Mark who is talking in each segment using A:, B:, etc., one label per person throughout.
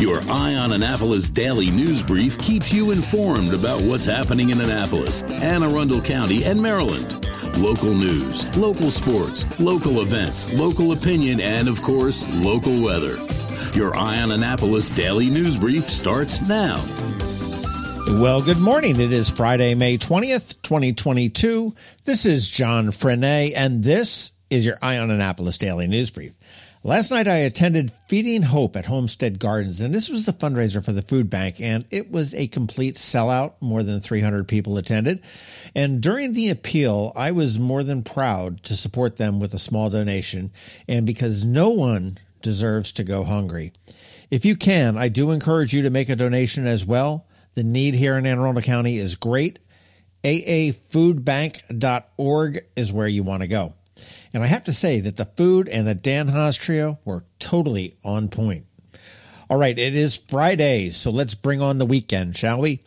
A: Your Eye on Annapolis daily news brief keeps you informed about what's happening in Annapolis, Anne Arundel County, and Maryland. Local news, local sports, local events, local opinion, and of course, local weather. Your Eye on Annapolis daily news brief starts now.
B: Well, good morning. It is Friday, May 20th, 2022. This is John Frenaye, and this is your Eye on Annapolis daily news brief. Last night I attended Feeding Hope at Homestead Gardens, and this was the fundraiser for the food bank, and it was a complete sellout. More than 300 people attended. And during the appeal, I was more than proud to support them with a small donation, and because no one deserves to go hungry. If you can, I do encourage you to make a donation as well. The need here in Anne Arundel County is great. AAFoodbank.org is where you want to go. And I have to say that the food and the Dan Haas trio were totally on point. All right, it is Friday, so let's bring on the weekend, shall we?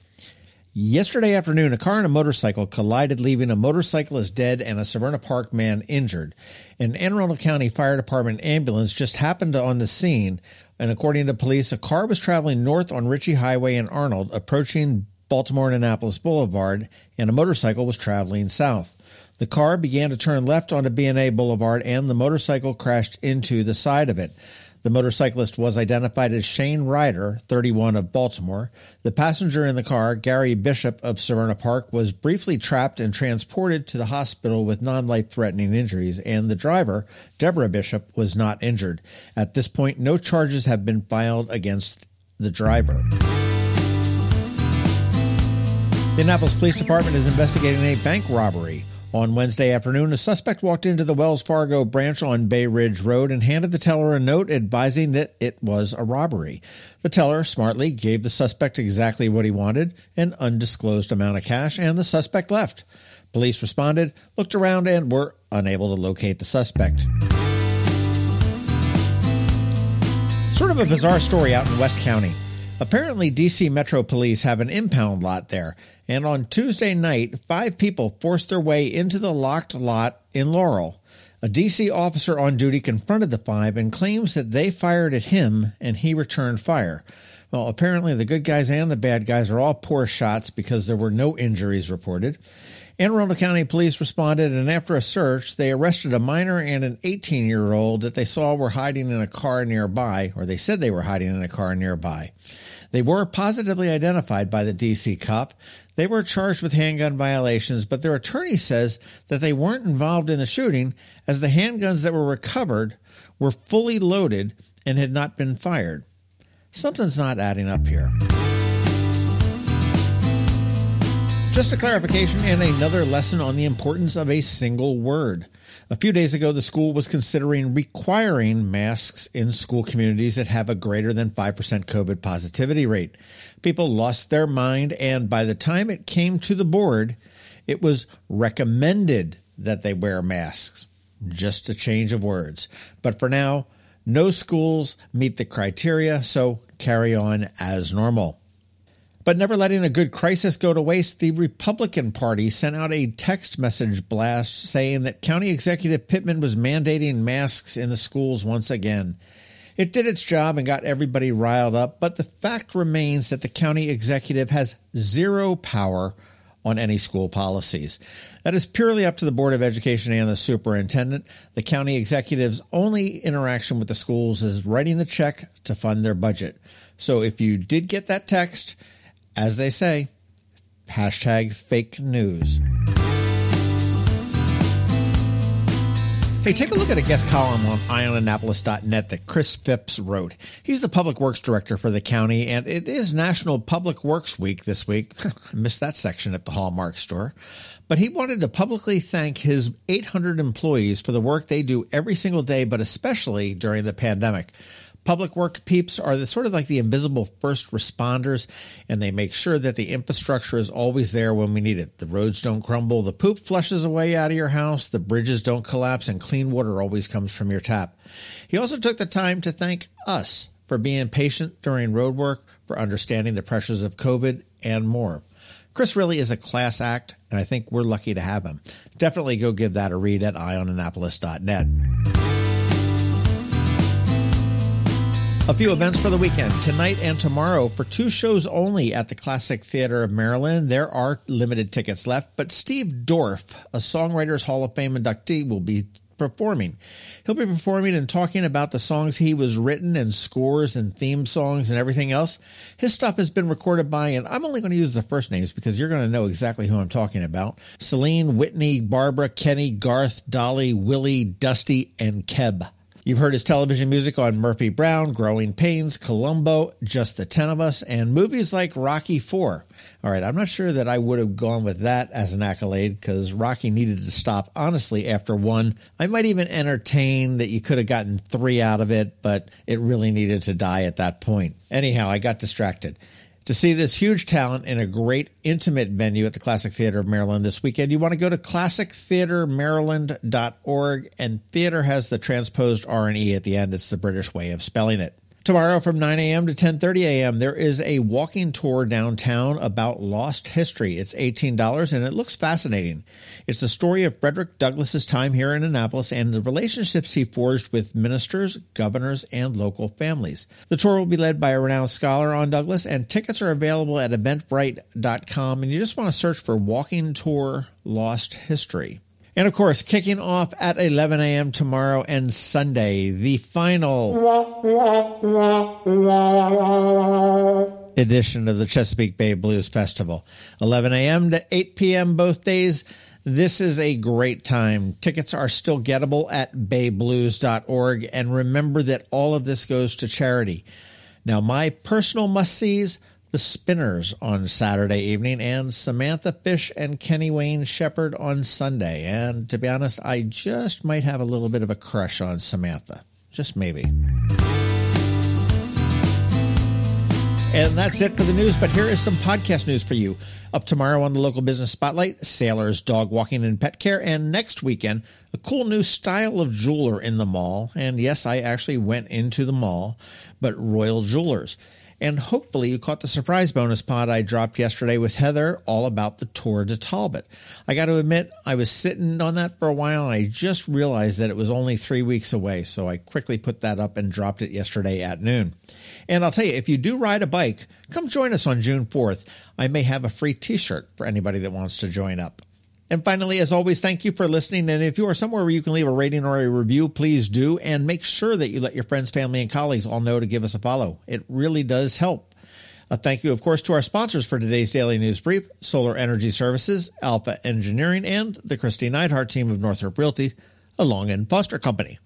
B: Yesterday afternoon, a car and a motorcycle collided, leaving a motorcyclist dead and a Severna Park man injured. An Anne Arundel County Fire Department ambulance just happened on the scene, and according to police, a car was traveling north on Ritchie Highway in Arnold, approaching Baltimore and Annapolis Boulevard, and a motorcycle was traveling south. The car began to turn left onto B&A Boulevard and the motorcycle crashed into the side of it. The motorcyclist was identified as Shane Ryder, 31 of Baltimore. The passenger in the car, Gary Bishop of Severna Park, was briefly trapped and transported to the hospital with non life threatening injuries, and the driver, Deborah Bishop, was not injured. At this point, no charges have been filed against the driver. The Annapolis Police Department is investigating a bank robbery. On Wednesday afternoon, a suspect walked into the Wells Fargo branch on Bay Ridge Road and handed the teller a note advising that it was a robbery. The teller smartly gave the suspect exactly what he wanted an undisclosed amount of cash, and the suspect left. Police responded, looked around, and were unable to locate the suspect. Sort of a bizarre story out in West County. Apparently, DC Metro Police have an impound lot there, and on Tuesday night, five people forced their way into the locked lot in Laurel. A DC officer on duty confronted the five and claims that they fired at him and he returned fire. Well, apparently the good guys and the bad guys are all poor shots because there were no injuries reported. Anne Arundel County Police responded, and after a search, they arrested a minor and an 18 year old that they saw were hiding in a car nearby, or they said they were hiding in a car nearby. They were positively identified by the DC cop. They were charged with handgun violations, but their attorney says that they weren't involved in the shooting as the handguns that were recovered were fully loaded and had not been fired. Something's not adding up here. Just a clarification and another lesson on the importance of a single word. A few days ago, the school was considering requiring masks in school communities that have a greater than 5% COVID positivity rate. People lost their mind, and by the time it came to the board, it was recommended that they wear masks. Just a change of words. But for now, no schools meet the criteria, so carry on as normal. But never letting a good crisis go to waste, the Republican Party sent out a text message blast saying that County Executive Pittman was mandating masks in the schools once again. It did its job and got everybody riled up, but the fact remains that the county executive has zero power on any school policies. That is purely up to the Board of Education and the superintendent. The county executive's only interaction with the schools is writing the check to fund their budget. So if you did get that text, as they say, hashtag fake news. Hey, take a look at a guest column on eyeonannapolis.net that Chris Phipps wrote. He's the public works director for the county, and it is National Public Works Week this week. I missed that section at the Hallmark store. But he wanted to publicly thank his 800 employees for the work they do every single day, but especially during the pandemic. Public work peeps are the, sort of like the invisible first responders, and they make sure that the infrastructure is always there when we need it. The roads don't crumble, the poop flushes away out of your house, the bridges don't collapse, and clean water always comes from your tap. He also took the time to thank us for being patient during road work, for understanding the pressures of COVID, and more. Chris really is a class act, and I think we're lucky to have him. Definitely go give that a read at eyeonannapolis.net. A few events for the weekend. Tonight and tomorrow, for two shows only at the Classic Theatre of Maryland, there are limited tickets left, but Steve Dorff, a Songwriters Hall of Fame inductee, will be performing. He'll be performing and talking about the songs he was written and scores and theme songs and everything else. His stuff has been recorded by, and I'm only going to use the first names because you're going to know exactly who I'm talking about Celine, Whitney, Barbara, Kenny, Garth, Dolly, Willie, Dusty, and Keb. You've heard his television music on Murphy Brown, Growing Pains, Columbo, Just the Ten of Us, and movies like Rocky Four. All right, I'm not sure that I would have gone with that as an accolade because Rocky needed to stop, honestly, after one. I might even entertain that you could have gotten three out of it, but it really needed to die at that point. Anyhow, I got distracted. To see this huge talent in a great intimate venue at the Classic Theatre of Maryland this weekend, you want to go to classictheatremaryland.org and theater has the transposed R and E at the end. It's the British way of spelling it. Tomorrow from 9 a.m. to 10:30 a.m. there is a walking tour downtown about lost history. It's $18 and it looks fascinating. It's the story of Frederick Douglass's time here in Annapolis and the relationships he forged with ministers, governors, and local families. The tour will be led by a renowned scholar on Douglass and tickets are available at eventbrite.com and you just want to search for Walking Tour Lost History. And of course, kicking off at 11 a.m. tomorrow and Sunday, the final edition of the Chesapeake Bay Blues Festival. 11 a.m. to 8 p.m. both days. This is a great time. Tickets are still gettable at bayblues.org. And remember that all of this goes to charity. Now, my personal must sees the Spinners on Saturday evening, and Samantha Fish and Kenny Wayne Shepherd on Sunday. And to be honest, I just might have a little bit of a crush on Samantha. Just maybe. And that's it for the news, but here is some podcast news for you. Up tomorrow on the local business spotlight, sailors, dog walking, and pet care. And next weekend, a cool new style of jeweler in the mall. And yes, I actually went into the mall, but Royal Jewelers. And hopefully, you caught the surprise bonus pod I dropped yesterday with Heather all about the tour de Talbot. I got to admit, I was sitting on that for a while and I just realized that it was only three weeks away. So I quickly put that up and dropped it yesterday at noon. And I'll tell you, if you do ride a bike, come join us on June 4th. I may have a free t shirt for anybody that wants to join up. And finally, as always, thank you for listening. And if you are somewhere where you can leave a rating or a review, please do. And make sure that you let your friends, family, and colleagues all know to give us a follow. It really does help. A thank you, of course, to our sponsors for today's daily news brief Solar Energy Services, Alpha Engineering, and the Kristi Neidhardt team of Northrop Realty, a Long and Foster Company.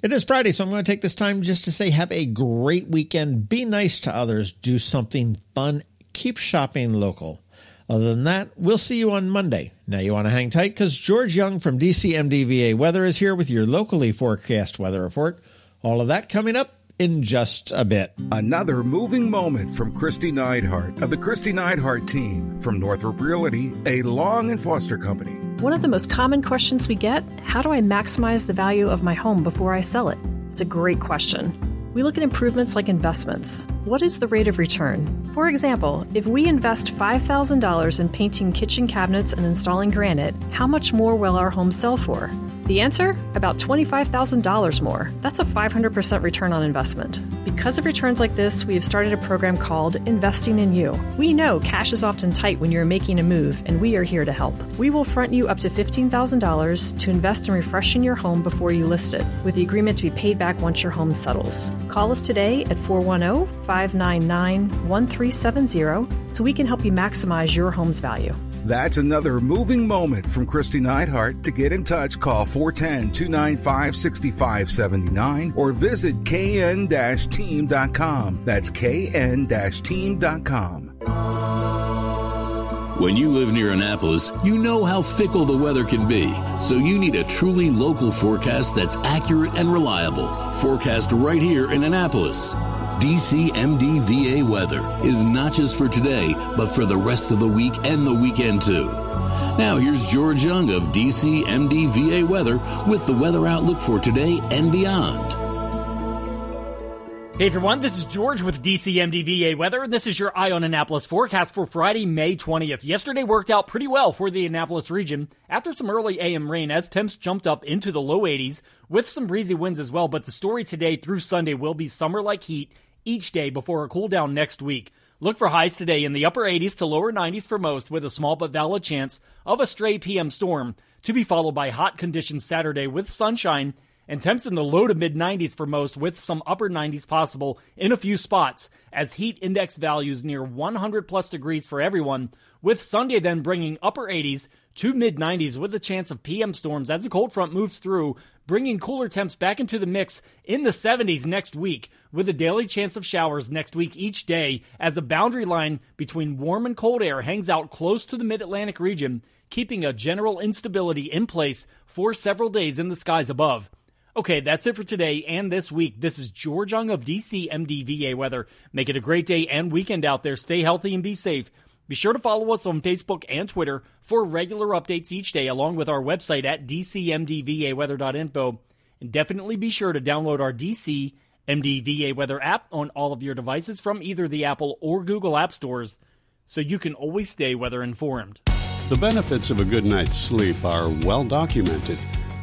B: It is Friday, so I'm going to take this time just to say have a great weekend. Be nice to others. Do something fun. Keep shopping local. Other than that, we'll see you on Monday. Now you want to hang tight because George Young from DCMDVA Weather is here with your locally forecast weather report. All of that coming up in just a bit.
C: Another moving moment from Kristi Neidhardt of the Kristi Neidhardt team from Northrop Realty, a Long and Foster company.
D: One of the most common questions we get how do I maximize the value of my home before I sell it? It's a great question. We look at improvements like investments. What is the rate of return? For example, if we invest $5,000 in painting kitchen cabinets and installing granite, how much more will our home sell for? The answer? About $25,000 more. That's a 500% return on investment. Because of returns like this, we have started a program called Investing in You. We know cash is often tight when you're making a move, and we are here to help. We will front you up to $15,000 to invest in refreshing your home before you list it, with the agreement to be paid back once your home settles. Call us today at 410 599 1370 so we can help you maximize your home's value.
C: That's another moving moment from Kristi Neidhardt. To get in touch, call 410 295 6579 or visit kn team.com. That's kn team.com.
A: When you live near Annapolis, you know how fickle the weather can be. So you need a truly local forecast that's accurate and reliable. Forecast right here in Annapolis. DCMDVA weather is not just for today, but for the rest of the week and the weekend too. Now here's George Young of DCMDVA weather with the weather outlook for today and beyond.
E: Hey everyone, this is George with DCMDVA Weather. And this is your Eye on Annapolis forecast for Friday, May 20th. Yesterday worked out pretty well for the Annapolis region after some early AM rain as temps jumped up into the low 80s with some breezy winds as well. But the story today through Sunday will be summer like heat each day before a cool down next week. Look for highs today in the upper 80s to lower 90s for most with a small but valid chance of a stray PM storm to be followed by hot conditions Saturday with sunshine and temps in the low to mid 90s for most, with some upper 90s possible in a few spots, as heat index values near 100 plus degrees for everyone, with Sunday then bringing upper 80s to mid 90s with a chance of PM storms as a cold front moves through, bringing cooler temps back into the mix in the 70s next week, with a daily chance of showers next week each day as a boundary line between warm and cold air hangs out close to the mid Atlantic region, keeping a general instability in place for several days in the skies above. Okay, that's it for today and this week. This is George Young of DC MDVA Weather. Make it a great day and weekend out there. Stay healthy and be safe. Be sure to follow us on Facebook and Twitter for regular updates each day, along with our website at dcmdvaweather.info. And definitely be sure to download our DC MDVA Weather app on all of your devices from either the Apple or Google App Stores so you can always stay weather informed.
F: The benefits of a good night's sleep are well documented.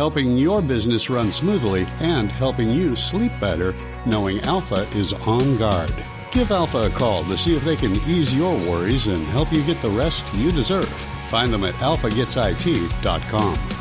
F: helping your business run smoothly and helping you sleep better knowing Alpha is on guard. Give Alpha a call to see if they can ease your worries and help you get the rest you deserve. Find them at alphagetsit.com.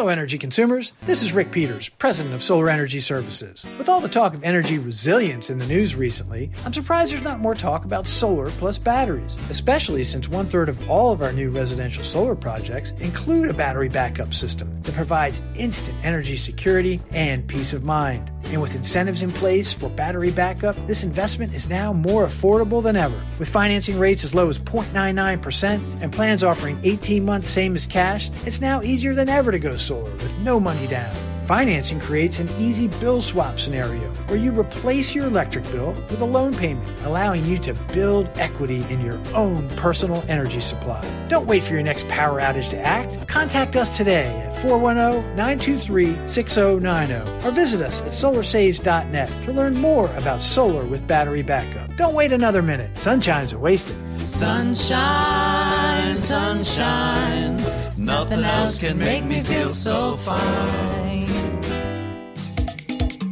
G: Hello, energy consumers. This is Rick Peters, president of Solar Energy Services. With all the talk of energy resilience in the news recently, I'm surprised there's not more talk about solar plus batteries, especially since one third of all of our new residential solar projects include a battery backup system that provides instant energy security and peace of mind. And with incentives in place for battery backup, this investment is now more affordable than ever. With financing rates as low as 0.99% and plans offering 18 months same as cash, it's now easier than ever to go solar with no money down. Financing creates an easy bill swap scenario where you replace your electric bill with a loan payment, allowing you to build equity in your own personal energy supply. Don't wait for your next power outage to act. Contact us today at 410-923-6090 or visit us at solarsaves.net to learn more about solar with battery backup. Don't wait another minute. Sunshine's are wasted.
H: Sunshine, sunshine. Nothing else can make me feel so fine.